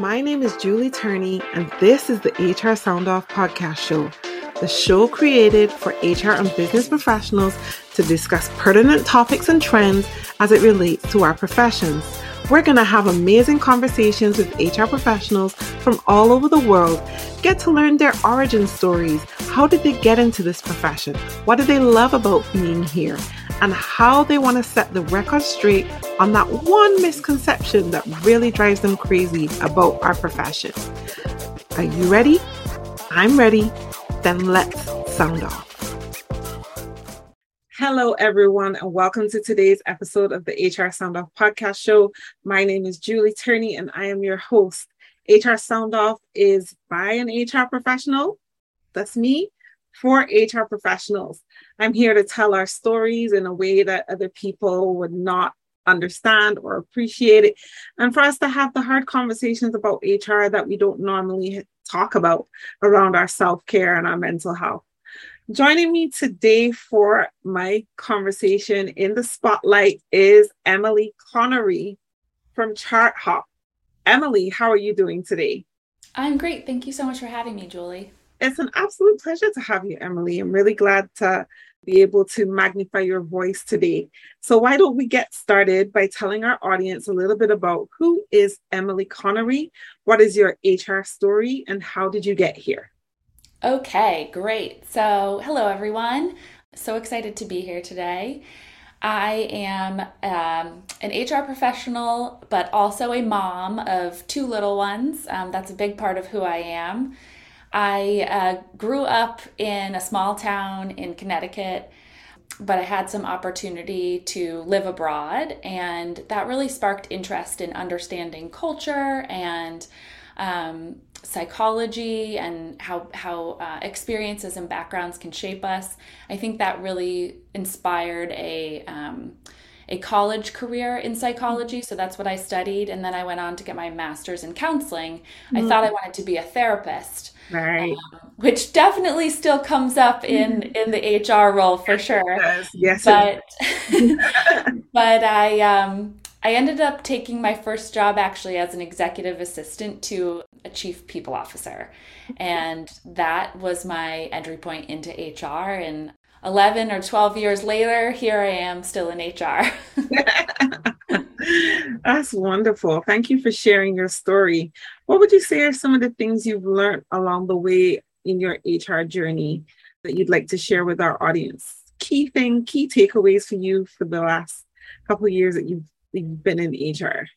My name is Julie Turney, and this is the HR Sound Off podcast show, the show created for HR and business professionals to discuss pertinent topics and trends as it relates to our professions. We're going to have amazing conversations with HR professionals from all over the world, get to learn their origin stories. How did they get into this profession? What do they love about being here? And how they want to set the record straight on that one misconception that really drives them crazy about our profession. Are you ready? I'm ready. Then let's sound off. Hello, everyone, and welcome to today's episode of the HR Sound Off podcast show. My name is Julie Turney, and I am your host. HR Sound Off is by an HR professional, that's me, for HR professionals. I'm here to tell our stories in a way that other people would not understand or appreciate it, and for us to have the hard conversations about HR that we don't normally talk about around our self care and our mental health. Joining me today for my conversation in the spotlight is Emily Connery from ChartHop. Emily, how are you doing today? I'm great. Thank you so much for having me, Julie. It's an absolute pleasure to have you, Emily. I'm really glad to be able to magnify your voice today. So, why don't we get started by telling our audience a little bit about who is Emily Connery? What is your HR story, and how did you get here? Okay, great. So, hello everyone. So excited to be here today. I am um, an HR professional, but also a mom of two little ones. Um, that's a big part of who I am. I uh, grew up in a small town in Connecticut, but I had some opportunity to live abroad, and that really sparked interest in understanding culture and um, psychology and how how uh, experiences and backgrounds can shape us. I think that really inspired a um, a college career in psychology. So that's what I studied, and then I went on to get my master's in counseling. Mm-hmm. I thought I wanted to be a therapist. Right. Um, which definitely still comes up in in the HR role for sure. Yes, yes. But but I um I ended up taking my first job actually as an executive assistant to a chief people officer. And that was my entry point into HR. And 11 or 12 years later, here I am still in HR. That's wonderful. Thank you for sharing your story. What would you say are some of the things you've learned along the way in your HR journey that you'd like to share with our audience? Key thing, key takeaways for you for the last couple years that you've you've been in HR?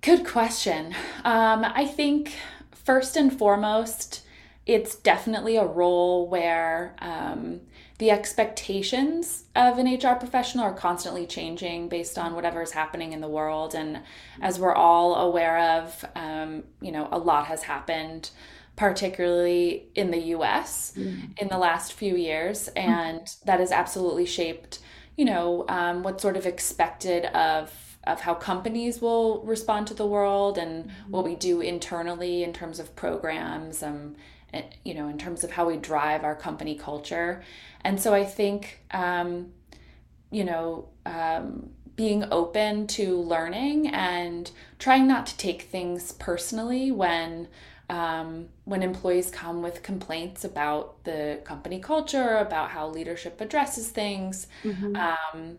Good question. Um, I think first and foremost, it's definitely a role where um, the expectations of an HR professional are constantly changing based on whatever is happening in the world. And as we're all aware of, um, you know, a lot has happened, particularly in the US mm. in the last few years. And that has absolutely shaped you know um, what's sort of expected of of how companies will respond to the world and mm-hmm. what we do internally in terms of programs um, and, you know in terms of how we drive our company culture and so i think um, you know um, being open to learning and trying not to take things personally when um, when employees come with complaints about the company culture, about how leadership addresses things, mm-hmm. um,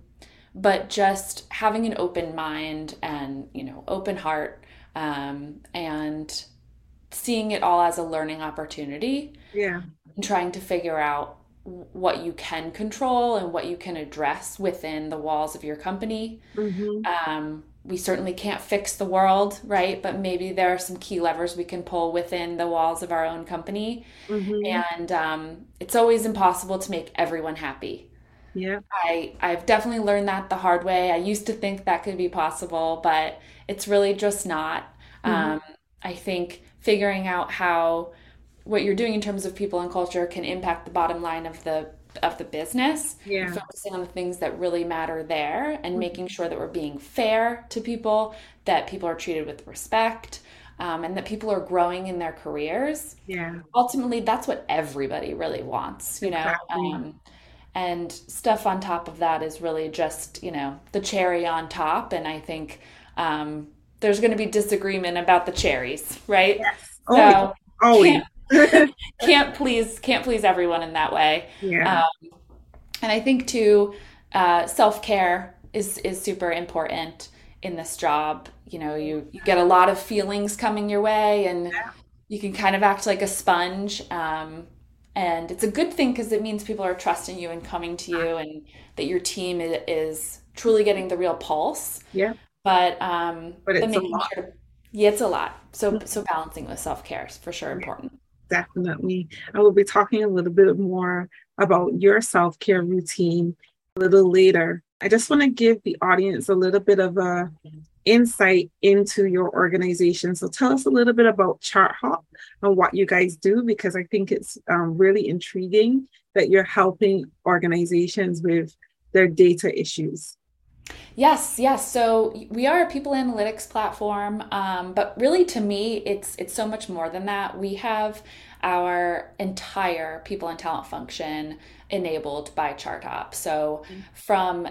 but just having an open mind and you know open heart um, and seeing it all as a learning opportunity. Yeah, and trying to figure out what you can control and what you can address within the walls of your company. Mm-hmm. Um, we certainly can't fix the world, right? But maybe there are some key levers we can pull within the walls of our own company. Mm-hmm. And um, it's always impossible to make everyone happy. Yeah. I, I've definitely learned that the hard way. I used to think that could be possible, but it's really just not. Mm-hmm. Um, I think figuring out how what you're doing in terms of people and culture can impact the bottom line of the of the business yeah. focusing on the things that really matter there and mm-hmm. making sure that we're being fair to people that people are treated with respect um, and that people are growing in their careers yeah ultimately that's what everybody really wants you exactly. know um, and stuff on top of that is really just you know the cherry on top and i think um, there's going to be disagreement about the cherries, right? Yes. So always. Can't, can't, please can't please everyone in that way. Yeah. Um, and I think too, uh, self care is is super important in this job. You know, you you get a lot of feelings coming your way, and yeah. you can kind of act like a sponge. Um, and it's a good thing because it means people are trusting you and coming to you, and that your team is, is truly getting the real pulse. Yeah. But um, but it's a lot. Sure, yeah, it's a lot. So so balancing with self care is for sure important. Definitely. I will be talking a little bit more about your self care routine a little later. I just want to give the audience a little bit of a insight into your organization. So tell us a little bit about ChartHop and what you guys do, because I think it's um, really intriguing that you're helping organizations with their data issues. Yes, yes. So we are a people analytics platform, um, but really, to me, it's it's so much more than that. We have our entire people and talent function enabled by ChartHop. So mm-hmm. from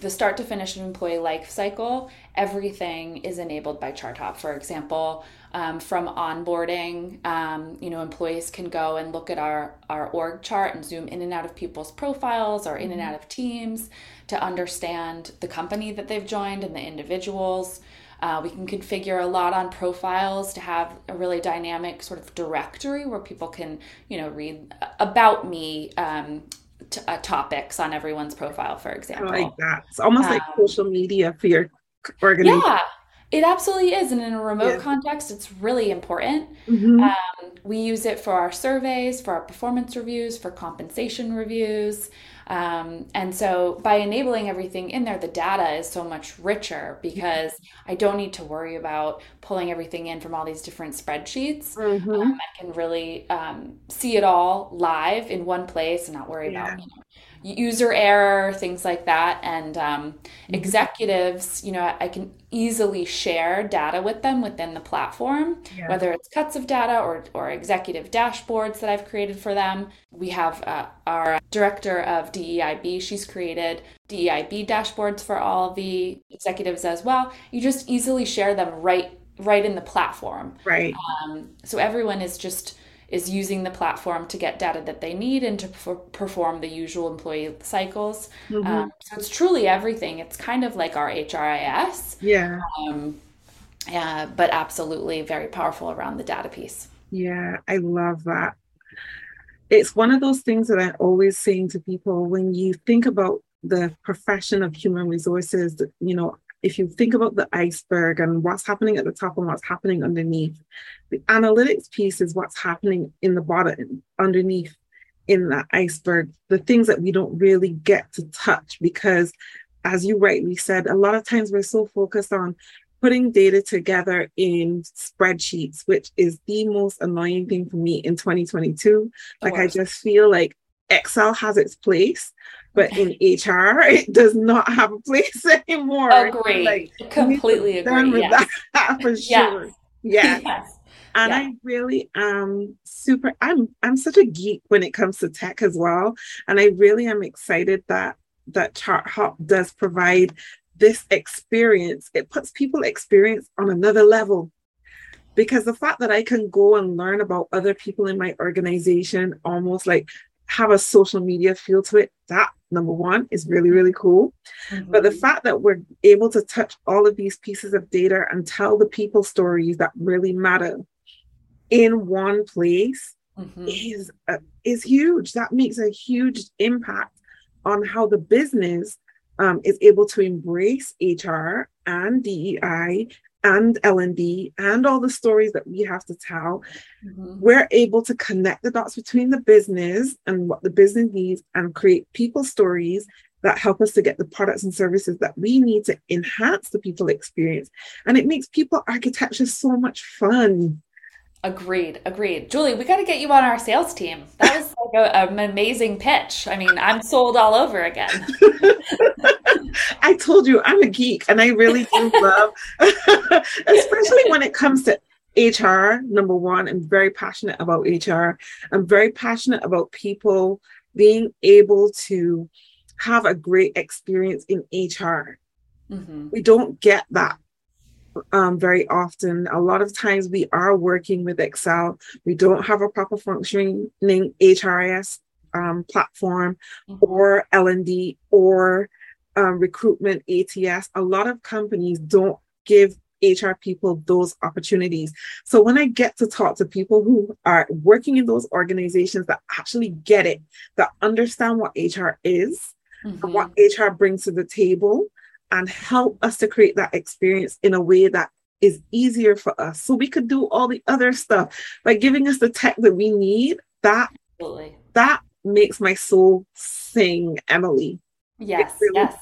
the start to finish of employee life cycle, everything is enabled by ChartHop. For example, um, from onboarding, um, you know, employees can go and look at our, our org chart and zoom in and out of people's profiles or in and mm-hmm. out of teams to understand the company that they've joined and the individuals. Uh, we can configure a lot on profiles to have a really dynamic sort of directory where people can, you know, read about me um, t- uh, topics on everyone's profile, for example. I like that. It's almost um, like social media for your organization. Yeah, it absolutely is. And in a remote yeah. context, it's really important. Mm-hmm. Um, we use it for our surveys, for our performance reviews, for compensation reviews. Um, and so by enabling everything in there, the data is so much richer because I don't need to worry about pulling everything in from all these different spreadsheets. Mm-hmm. Um, I can really um, see it all live in one place and not worry yeah. about you know, user error, things like that. And um, mm-hmm. executives, you know, I can easily share data with them within the platform, yeah. whether it's cuts of data or, or executive dashboards that I've created for them. We have uh, our director of DEIB, she's created DEIB dashboards for all the executives as well. You just easily share them right right in the platform. Right. Um, so everyone is just is using the platform to get data that they need and to perform the usual employee cycles. Mm-hmm. Um, so it's truly everything. It's kind of like our HRIS. Yeah. Um, yeah, but absolutely very powerful around the data piece. Yeah, I love that. It's one of those things that I'm always saying to people when you think about the profession of human resources, you know, if you think about the iceberg and what's happening at the top and what's happening underneath, the analytics piece is what's happening in the bottom, underneath in that iceberg, the things that we don't really get to touch because, as you rightly said, a lot of times we're so focused on putting data together in spreadsheets, which is the most annoying thing for me in 2022. Like, I just feel like Excel has its place, but in HR, it does not have a place anymore. Agree. Like, Completely agree. With yes. that for sure. Yes. yes. And yeah. I really am super I'm I'm such a geek when it comes to tech as well. And I really am excited that that ChartHop does provide this experience. It puts people experience on another level because the fact that I can go and learn about other people in my organization almost like have a social media feel to it, that number one is really, really cool. Mm-hmm. But the fact that we're able to touch all of these pieces of data and tell the people stories that really matter in one place mm-hmm. is uh, is huge. That makes a huge impact on how the business um, is able to embrace HR and DEI and L&D and all the stories that we have to tell, mm-hmm. we're able to connect the dots between the business and what the business needs and create people stories that help us to get the products and services that we need to enhance the people experience. And it makes people architecture so much fun. Agreed, agreed. Julie, we got to get you on our sales team. That was like a, an amazing pitch. I mean, I'm sold all over again. I told you I'm a geek and I really do love, especially when it comes to HR. Number one, I'm very passionate about HR. I'm very passionate about people being able to have a great experience in HR. Mm-hmm. We don't get that um, very often. A lot of times we are working with Excel. We don't have a proper functioning HRIS um, platform mm-hmm. or L&D or um, recruitment ATS. A lot of companies don't give HR people those opportunities. So when I get to talk to people who are working in those organizations that actually get it, that understand what HR is mm-hmm. and what HR brings to the table, and help us to create that experience in a way that is easier for us. So we could do all the other stuff by giving us the tech that we need. That Absolutely. that makes my soul sing emily. Yes really, yes.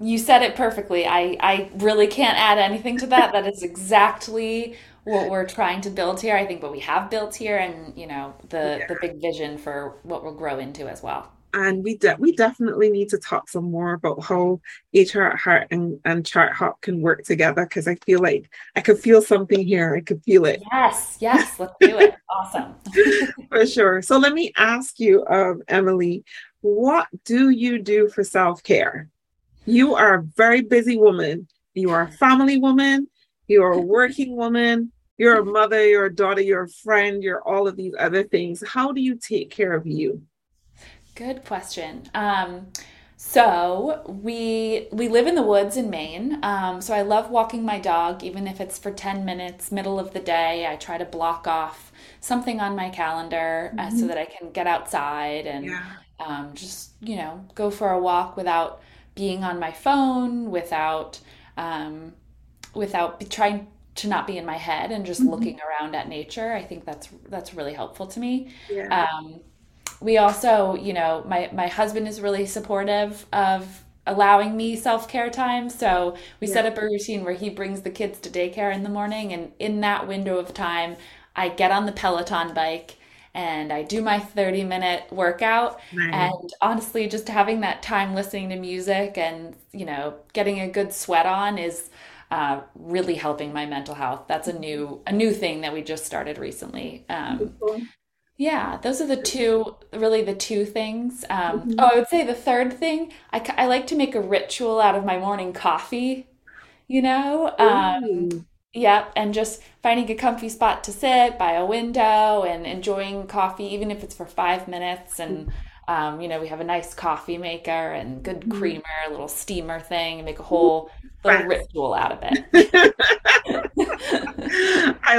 You said it perfectly. I i really can't add anything to that. That is exactly what we're trying to build here. I think what we have built here and you know the yeah. the big vision for what we'll grow into as well and we de- we definitely need to talk some more about how HR at Heart and, and ChartHop can work together because I feel like I could feel something here. I could feel it. Yes, yes, let's do it. awesome. for sure. So let me ask you, um, Emily, what do you do for self care? You are a very busy woman. You are a family woman. You are a working woman. You're a mother. You're a daughter. You're a friend. You're all of these other things. How do you take care of you? Good question. Um, so we we live in the woods in Maine. Um, so I love walking my dog, even if it's for ten minutes, middle of the day. I try to block off something on my calendar mm-hmm. uh, so mm-hmm. that I can get outside and yeah. um, just you know go for a walk without being on my phone, without um, without trying to not be in my head and just mm-hmm. looking around at nature. I think that's that's really helpful to me. Yeah. We also, you know, my my husband is really supportive of allowing me self-care time. So we yeah. set up a routine where he brings the kids to daycare in the morning and in that window of time, I get on the Peloton bike and I do my 30 minute workout. Nice. And honestly, just having that time listening to music and, you know, getting a good sweat on is uh, really helping my mental health. That's a new a new thing that we just started recently. Um, yeah, those are the two, really the two things. Um, mm-hmm. Oh, I would say the third thing, I, I like to make a ritual out of my morning coffee, you know? Um, yeah, and just finding a comfy spot to sit by a window and enjoying coffee, even if it's for five minutes. And, um, you know, we have a nice coffee maker and good mm-hmm. creamer, a little steamer thing, and make a whole little ritual out of it.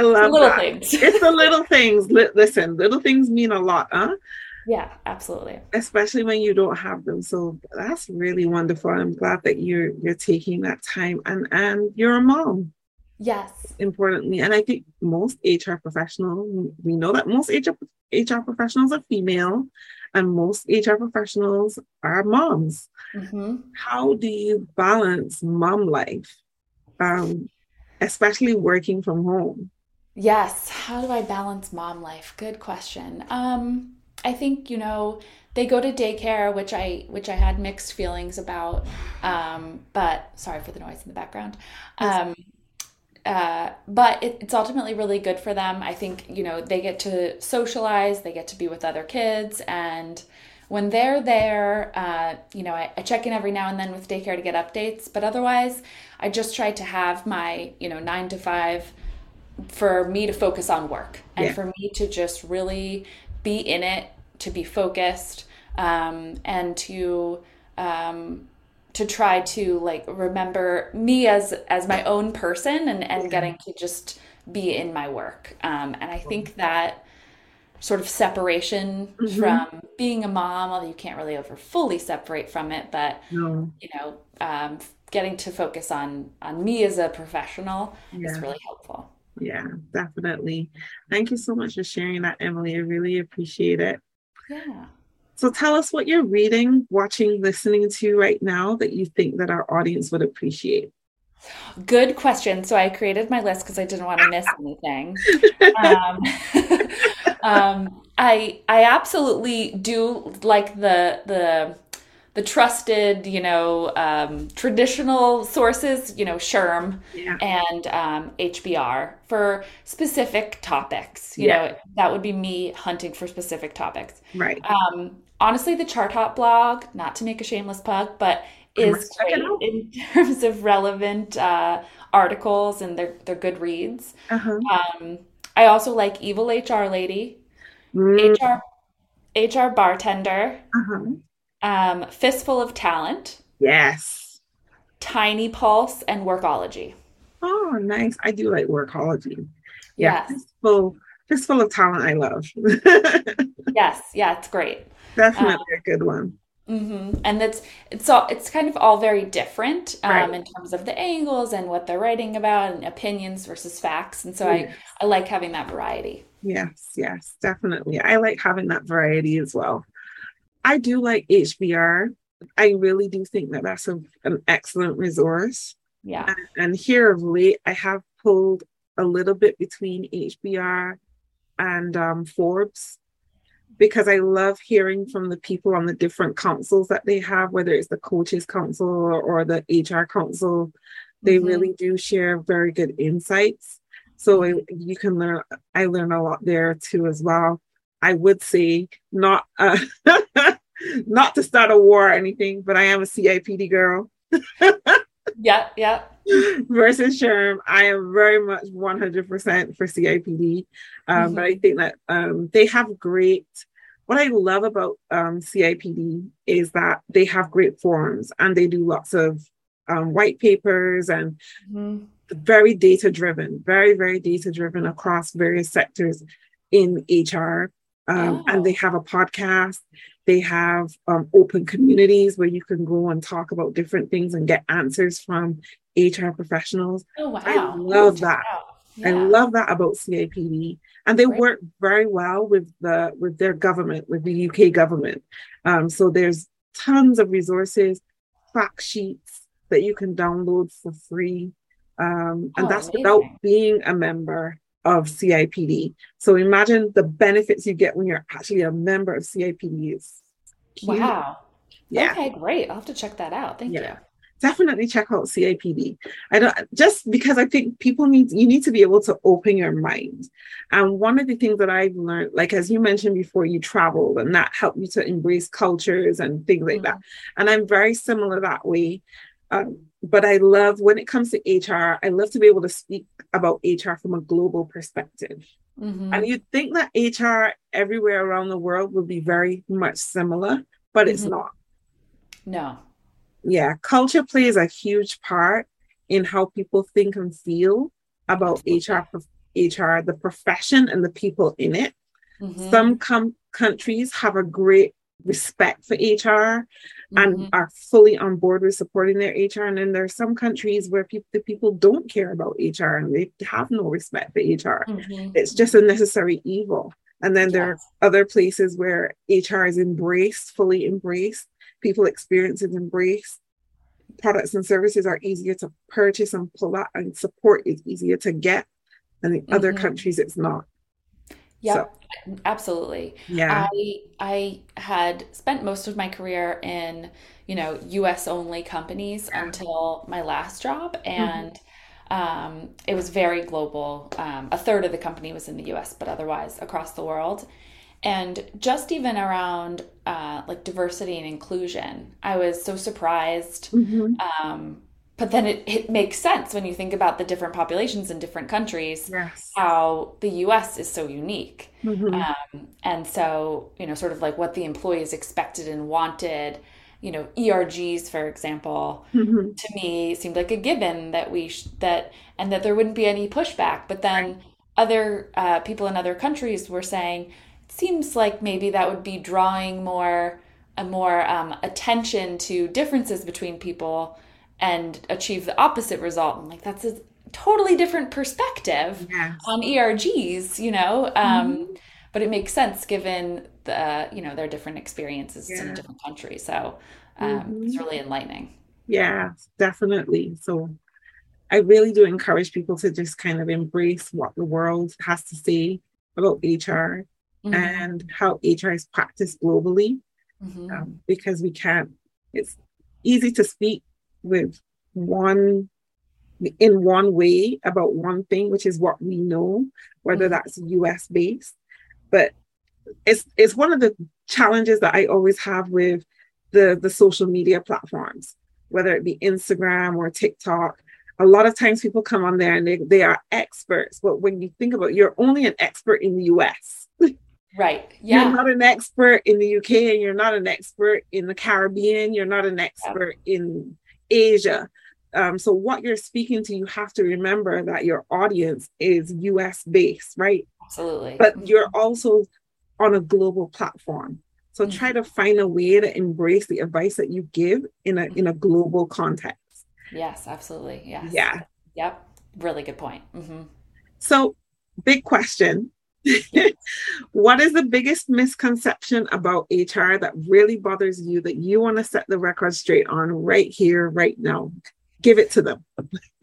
I love little that. things. it's the little things. Listen, little things mean a lot, huh? Yeah, absolutely. Especially when you don't have them. So that's really wonderful. I'm glad that you're you're taking that time and and you're a mom. Yes. Importantly. And I think most HR professionals, we know that most HR, HR professionals are female and most HR professionals are moms. Mm-hmm. How do you balance mom life, um, especially working from home? Yes. How do I balance mom life? Good question. Um, I think you know they go to daycare, which I which I had mixed feelings about. Um, but sorry for the noise in the background. Um, uh, but it, it's ultimately really good for them. I think, you know, they get to socialize, they get to be with other kids. And when they're there, uh, you know, I, I, check in every now and then with daycare to get updates. But otherwise, I just try to have my, you know, nine to five for me to focus on work and yeah. for me to just really be in it, to be focused, um, and to, um, to try to like remember me as as my own person and and getting to just be in my work um, and i think that sort of separation mm-hmm. from being a mom although you can't really ever fully separate from it but no. you know um, getting to focus on on me as a professional yeah. is really helpful yeah definitely thank you so much for sharing that emily i really appreciate it yeah so tell us what you're reading, watching, listening to right now that you think that our audience would appreciate. Good question. So I created my list because I didn't want to miss anything. um, um, I I absolutely do like the the the trusted, you know, um, traditional sources, you know, SHRM yeah. and um, HBR for specific topics. You yeah. know, that would be me hunting for specific topics. Right. Um, honestly, the ChartHop blog, not to make a shameless plug, but is great in terms of relevant uh, articles and they're they're good reads. Uh-huh. Um, I also like Evil HR Lady, Mm, HR HR Bartender, uh-huh. Um, Fistful of Talent, Yes. Tiny Pulse, and Workology. Oh, nice. I do like workology. Yeah. Yes, Fistful, fistful of talent I love. yes, yeah, it's great. Definitely a good one. hmm And it's it's all it's kind of all very different um, Right. in terms of the angles and what they're writing about and opinions versus facts. And so I I like having that variety. Yes, yes, definitely. I like having that variety as well. I do like HBR. I really do think that that's a, an excellent resource. Yeah. And, and here of late, I have pulled a little bit between HBR and um, Forbes because I love hearing from the people on the different councils that they have, whether it's the coaches council or, the HR council. They Mhm. really do share very good insights. So I, you can learn. I learn a lot there too as well. I would say not uh, not to start a war or anything, but I am a CIPD girl Yeah, yeah. versus SHRM. I am very much 100% for CIPD. Um, But I think that um, they have great, what I love about um, CIPD is that they have great forums and they do lots of um, white papers and Mhm. very data driven, very, very data driven across various sectors in HR. Um, And they Oh. have a podcast. They have um, open communities where you can go and talk about different things and get answers from HR professionals. Oh wow. I love that. out. I love that about CIPD, and they Great. work very well with the with their government, with the UK government. Um, so there's tons of resources, fact sheets that you can download for free, um, and Oh, that's without being a member of CIPD. So imagine the benefits you get when you're actually a member of CIPD. Huge. Wow. Yeah Okay, great. I'll have to check that out. Thank Yeah. definitely check out CIPD. I don't just because I think people need you need to be able to open your mind. And one of the things that I've learned, like as you mentioned before, you traveled and that helped you to embrace cultures and things like Mm-hmm. that. And I'm very similar that way. Um, but I love when it comes to HR, I love to be able to speak about HR from a global perspective. Mhm. And you'd think that HR everywhere around the world would be very much similar, but it's Mhm. not No. yeah culture plays a huge part in how people think and feel about hr hr the profession and the people in it Mhm. some com- countries have a great respect for hr and Mhm. are fully on board with supporting their hr and then there are some countries where people the people don't care about hr and they have no respect for hr Mhm. it's just a necessary evil and then there Yes. are other places where hr is embraced fully embraced people experience is embraced products and services are easier to purchase and pull out and support is easier to get and in other Mhm. countries it's not Yep, absolutely. yeah I I had spent most of my career in, you know, US only companies until my last job, and um, it was very global. Um, a third of the company was in the US, but otherwise across the world. And just even around uh, like diversity and inclusion, I was so surprised. Mhm. Um, but then it, it makes sense when you think about the different populations in different countries, yes how the US is so unique. Mhm. Um, and so, you know, sort of like what the employees expected and wanted, you know, ERGs, for example, Mhm. to me seemed like a given that we sh- that and that there wouldn't be any pushback. But then other uh, people in other countries were saying it seems like maybe that would be drawing more a more um, attention to differences between people and achieve the opposite result. I'm like, that's a totally different perspective yes on ERGs, you know. Um, But it makes sense given the you know their different experiences Yeah. in different countries. So um, it's Mhm. really enlightening. yeah definitely so i really do encourage people to just kind of embrace what the world has to say about hr Mhm. and how hr is practiced globally Mhm. um, because we can't it's easy to speak with one in one way about one thing which is what we know whether Mhm. that's us based but it's it's one of the challenges that i always have with the the social media platforms whether it be instagram or tiktok a lot of times people come on there and they, they are experts, but when you think about it, you're only an expert in the US. Right. Yeah. You're not an expert in the UK and you're not an expert in the Caribbean. You're not an expert yeah. in Asia. Um, so what you're speaking to, you have to remember that your audience is US based, right? Absolutely. But you're also on a global platform. So mm-hmm. try to find a way to embrace the advice that you give in a in a global context. Yes, absolutely. Yes. Yeah. Yep. Really good point. Mm-hmm. So, big question. what is the biggest misconception about HR that really bothers you that you want to set the record straight on right here, right now? Give it to them.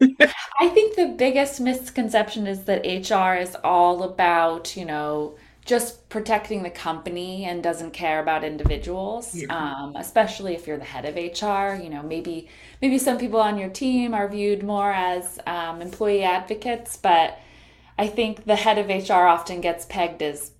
I think the biggest misconception is that HR is all about, you know, just protecting the company and doesn't care about individuals yeah. um, especially if you're the head of hr you know maybe maybe some people on your team are viewed more as um, employee advocates but i think the head of hr often gets pegged as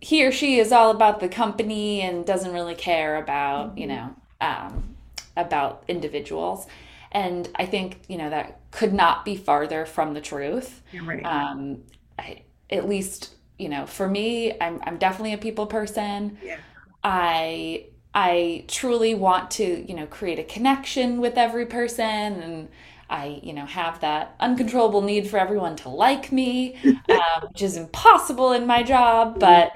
he or she is all about the company and doesn't really care about mm-hmm. you know um, about individuals and i think you know that could not be farther from the truth right. Um, I, at least you know, for me, I'm I'm definitely a people person. Yeah. I I truly want to, you know, create a connection with every person and I, you know, have that uncontrollable need for everyone to like me, um, which is impossible in my job. But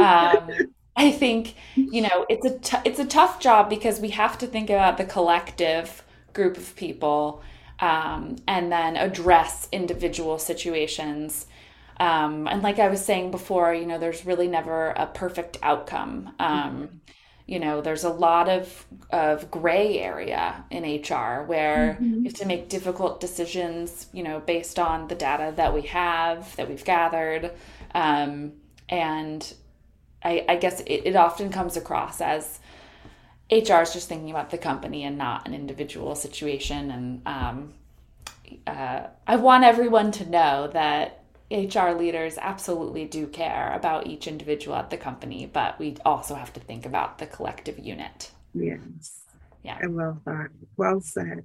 um, I think, you know, it's a t- it's a tough job because we have to think about the collective group of people um, and then address individual situations um, and like I was saying before, you know, there's really never a perfect outcome. Um, you know, there's a lot of of gray area in HR where mm-hmm. you have to make difficult decisions, you know, based on the data that we have, that we've gathered. Um, and I, I guess it, it often comes across as HR is just thinking about the company and not an individual situation. And um, uh, I want everyone to know that HR leaders absolutely do care about each individual at the company, but we also have to think about the collective unit. Yes. Yeah. I love that. Well said.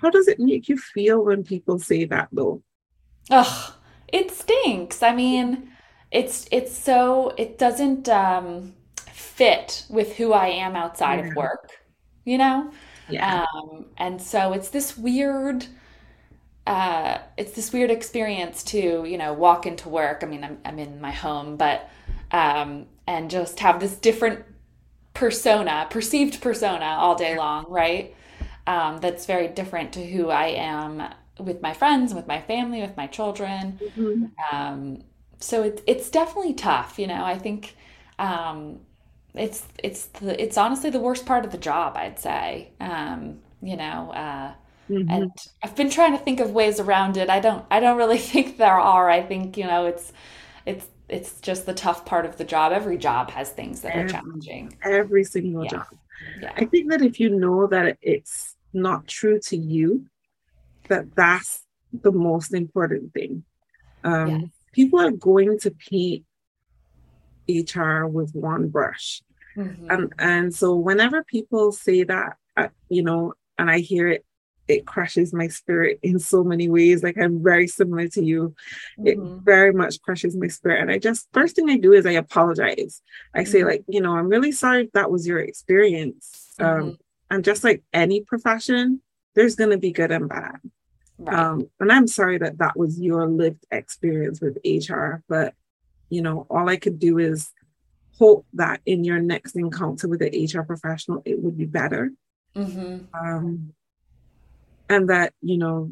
How does it make you feel when people say that though? Ugh, it stinks. I mean, it's it's so it doesn't um fit with who I am outside yeah. of work, you know? Yeah. Um, and so it's this weird uh, it's this weird experience to you know walk into work. I mean, I'm I'm in my home, but um, and just have this different persona, perceived persona, all day long, right? Um, that's very different to who I am with my friends, with my family, with my children. Mm-hmm. Um, so it's it's definitely tough. You know, I think um, it's it's the it's honestly the worst part of the job. I'd say. Um, you know. Uh, Mm-hmm. And I've been trying to think of ways around it. I don't I don't really think there are. I think, you know, it's it's it's just the tough part of the job. Every job has things that every, are challenging. Every single yeah. job. Yeah. I think that if you know that it's not true to you, that that's the most important thing. Um, yes. People are going to paint HR with one brush. Mm-hmm. And, and so whenever people say that, uh, you know, and I hear it it crushes my spirit in so many ways. Like I'm very similar to you. Mm-hmm. It very much crushes my spirit. And I just first thing I do is I apologize. I mm-hmm. say, like, you know, I'm really sorry if that was your experience. Mm-hmm. Um, and just like any profession, there's gonna be good and bad. Right. Um, and I'm sorry that that was your lived experience with HR, but you know, all I could do is hope that in your next encounter with an HR professional, it would be better. Mm-hmm. Um, and that you know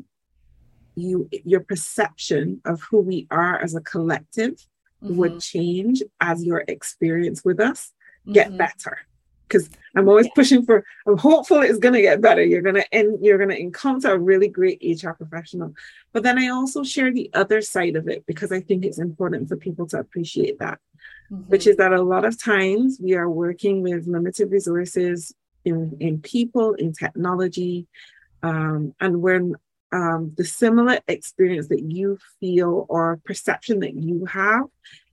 you your perception of who we are as a collective mm-hmm. would change as your experience with us get mm-hmm. better because i'm always yeah. pushing for i'm hopeful it's going to get better you're going to and you're going to encounter a really great hr professional but then i also share the other side of it because i think it's important for people to appreciate that mm-hmm. which is that a lot of times we are working with limited resources in, in people in technology um, and when um, the similar experience that you feel or perception that you have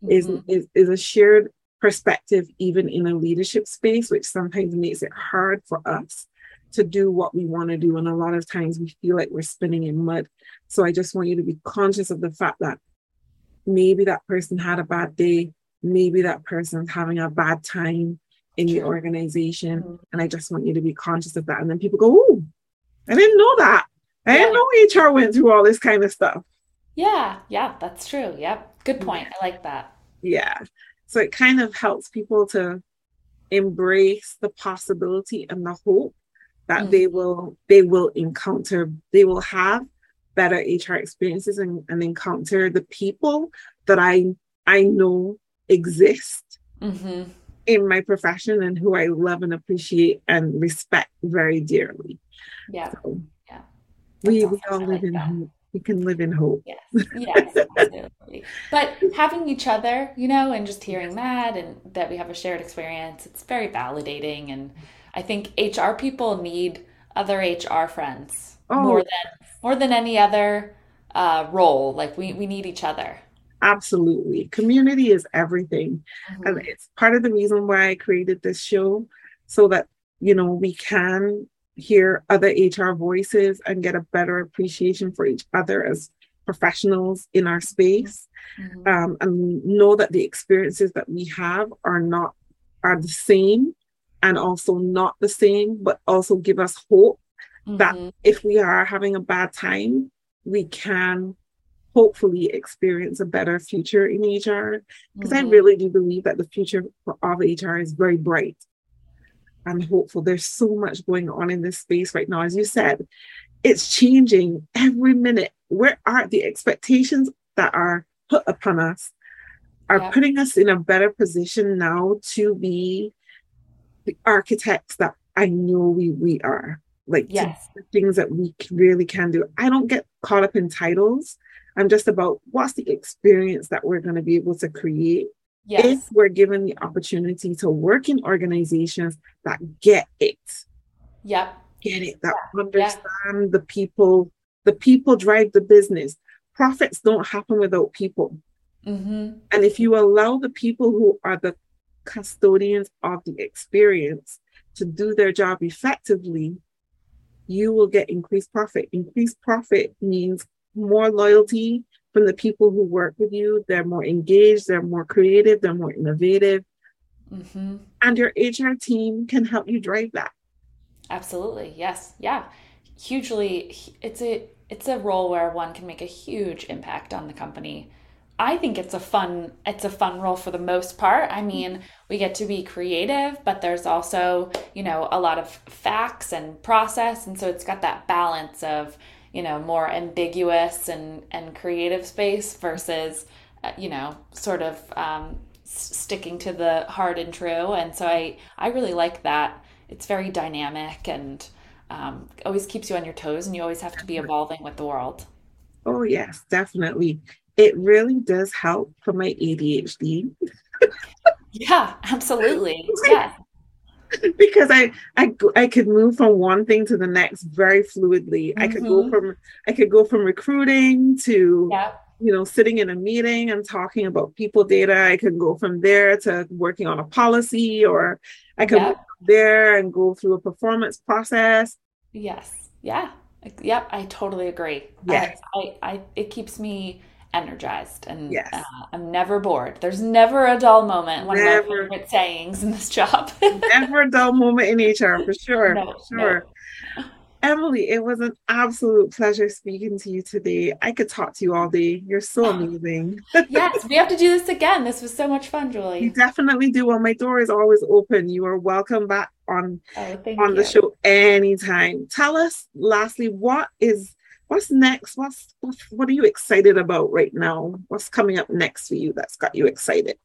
mm-hmm. is, is is a shared perspective even in a leadership space which sometimes makes it hard for us to do what we want to do. And a lot of times we feel like we're spinning in mud. So I just want you to be conscious of the fact that maybe that person had a bad day, maybe that person's having a bad time in the organization. Mm-hmm. And I just want you to be conscious of that. And then people go, Oh, I didn't know that. I yeah. didn't know HR went through all this kind of stuff. Yeah, yeah, that's true. Yep. Good point. I like that. Yeah. So it kind of helps people to embrace the possibility and the hope that mm-hmm. they will they will encounter they will have better hr experiences and, and encounter the people that i i know exist mm-hmm. in my profession and who i love and appreciate and respect very dearly yeah so yeah we, we all live in hope we can live in hope. Yes, yes, absolutely. But having each other, you know, and just hearing that and that we have a shared experience, it's very validating. And I think HR people need other HR friends oh. more than more than any other uh, role. Like we we need each other. Absolutely, community is everything, mm-hmm. and it's part of the reason why I created this show, so that you know we can hear other HR voices and get a better appreciation for each other as professionals in our space mm-hmm. um, and know that the experiences that we have are not are the same and also not the same but also give us hope mm-hmm. that if we are having a bad time we can hopefully experience a better future in hr because mm-hmm. i really do believe that the future for of hr is very bright I'm hopeful. There's so much going on in this space right now. As you said, it's changing every minute. Where are the expectations that are put upon us are yeah. putting us in a better position now to be the architects that I know we we are. Like yes. things that we really can do. I don't get caught up in titles. I'm just about what's the experience that we're going to be able to create Yes. If we're given the opportunity to work in organizations that get it. Yep. Get it, that understand the people, the people drive the business. Profits don't happen without people. Mm-hmm. And if you allow the people who are the custodians of the experience to do their job effectively, you will get increased profit. Increased profit means more loyalty, from the people who work with you. They're more engaged, they're more creative, they're more innovative. Mm-hmm. And your HR team can help you drive that. Absolutely. Yes. Yeah. Hugely it's a it's a role where one can make a huge impact on the company. I think it's a fun it's a fun role for the most part. I mean, we get to be creative, but there's also, you know, a lot of facts and process and so it's got that balance of you know more ambiguous and and creative space versus uh, you know sort of um, sticking to the hard and true. And so i i really like that. It's very dynamic and um, always keeps you on your toes and you always have to be evolving with the world. Oh yes definitely. It really does help for my adhd yeah absolutely. Yeah because I, I I could move from one thing to the next very fluidly. Mm-hmm. I could go mm-hmm. from I could go from recruiting to you know sitting in a meeting and talking about people data. I could go from there to working on a policy, or I could yep. there and go through a performance process. Yes. Yeah. Yep. I totally agree. Yes. I, I, I it keeps me energized and yes. uh, I'm never bored. There's never a dull moment. One never. of my favorite sayings in this job. never a dull moment in HR for sure. No, for sure. No. Emily, it was an absolute pleasure speaking to you today. I could talk to you all day. You're so amazing. yes, we have to do this again. This was so much fun, Julie. You definitely do. Well, my door is always open. You are welcome back on oh, on you. the show anytime. Tell us, lastly, what is what's next? What's, what's what are you excited about right now? What's coming up next for you that's got you excited?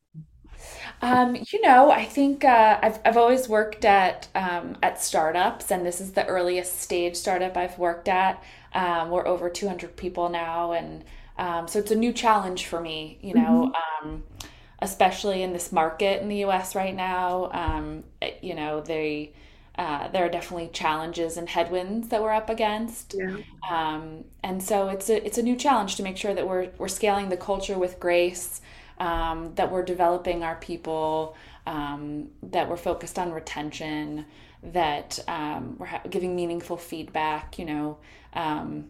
Um, you know, I think uh, I've I've always worked at um, at startups, and this is the earliest stage startup I've worked at. Um, we're over 200 people now, and um, so it's a new challenge for me. You know, mm-hmm. Um, especially in this market in the U.S. right now. Um, you know, they uh, there are definitely challenges and headwinds that we're up against. Yeah. Um, and so it's a it's a new challenge to make sure that we're we're scaling the culture with grace, um, that we're developing our people, um, that we're focused on retention, that um, we're ha- giving meaningful feedback, you know, um,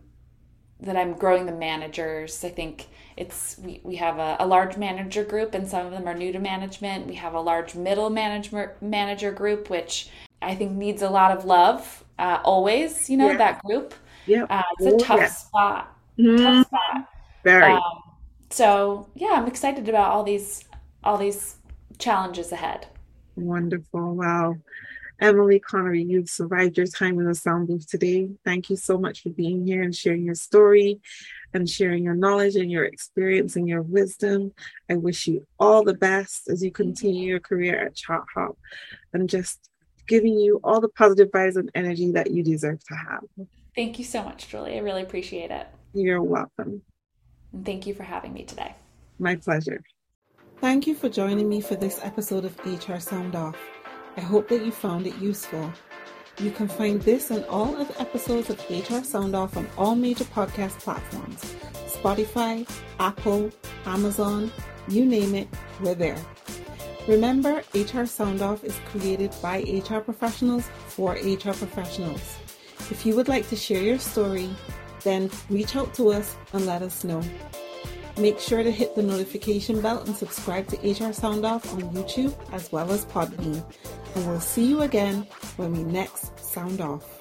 that I'm growing the managers. I think it's we, we have a, a, large manager group and some of them are new to management. We have a large middle management manager group, which I think needs a lot of love uh, always, you know, yeah. that group. Yeah. Uh, it's a oh, tough yeah. spot. Mm-hmm. Tough spot. Very. Um, so yeah, I'm excited about all these all these challenges ahead. Wonderful. Wow. Emily Connery, you've survived your time in the sound booth today. Thank you so much for being here and sharing your story and sharing your knowledge and your experience and your wisdom. I wish you all the best as you continue your career at Chart Hop and just giving you all the positive vibes and energy that you deserve to have. Thank you so much, Julie. I really appreciate it. You're welcome. And thank you for having me today. My pleasure. Thank you for joining me for this episode of HR Sound Off. I hope that you found it useful. You can find this and all other episodes of HR Sound Off on all major podcast platforms Spotify, Apple, Amazon, you name it, we're there. Remember, HR Sound Off is created by HR professionals for HR professionals. If you would like to share your story, then reach out to us and let us know. Make sure to hit the notification bell and subscribe to HR Sound Off on YouTube as well as Podbean. And we'll see you again when we next sound off.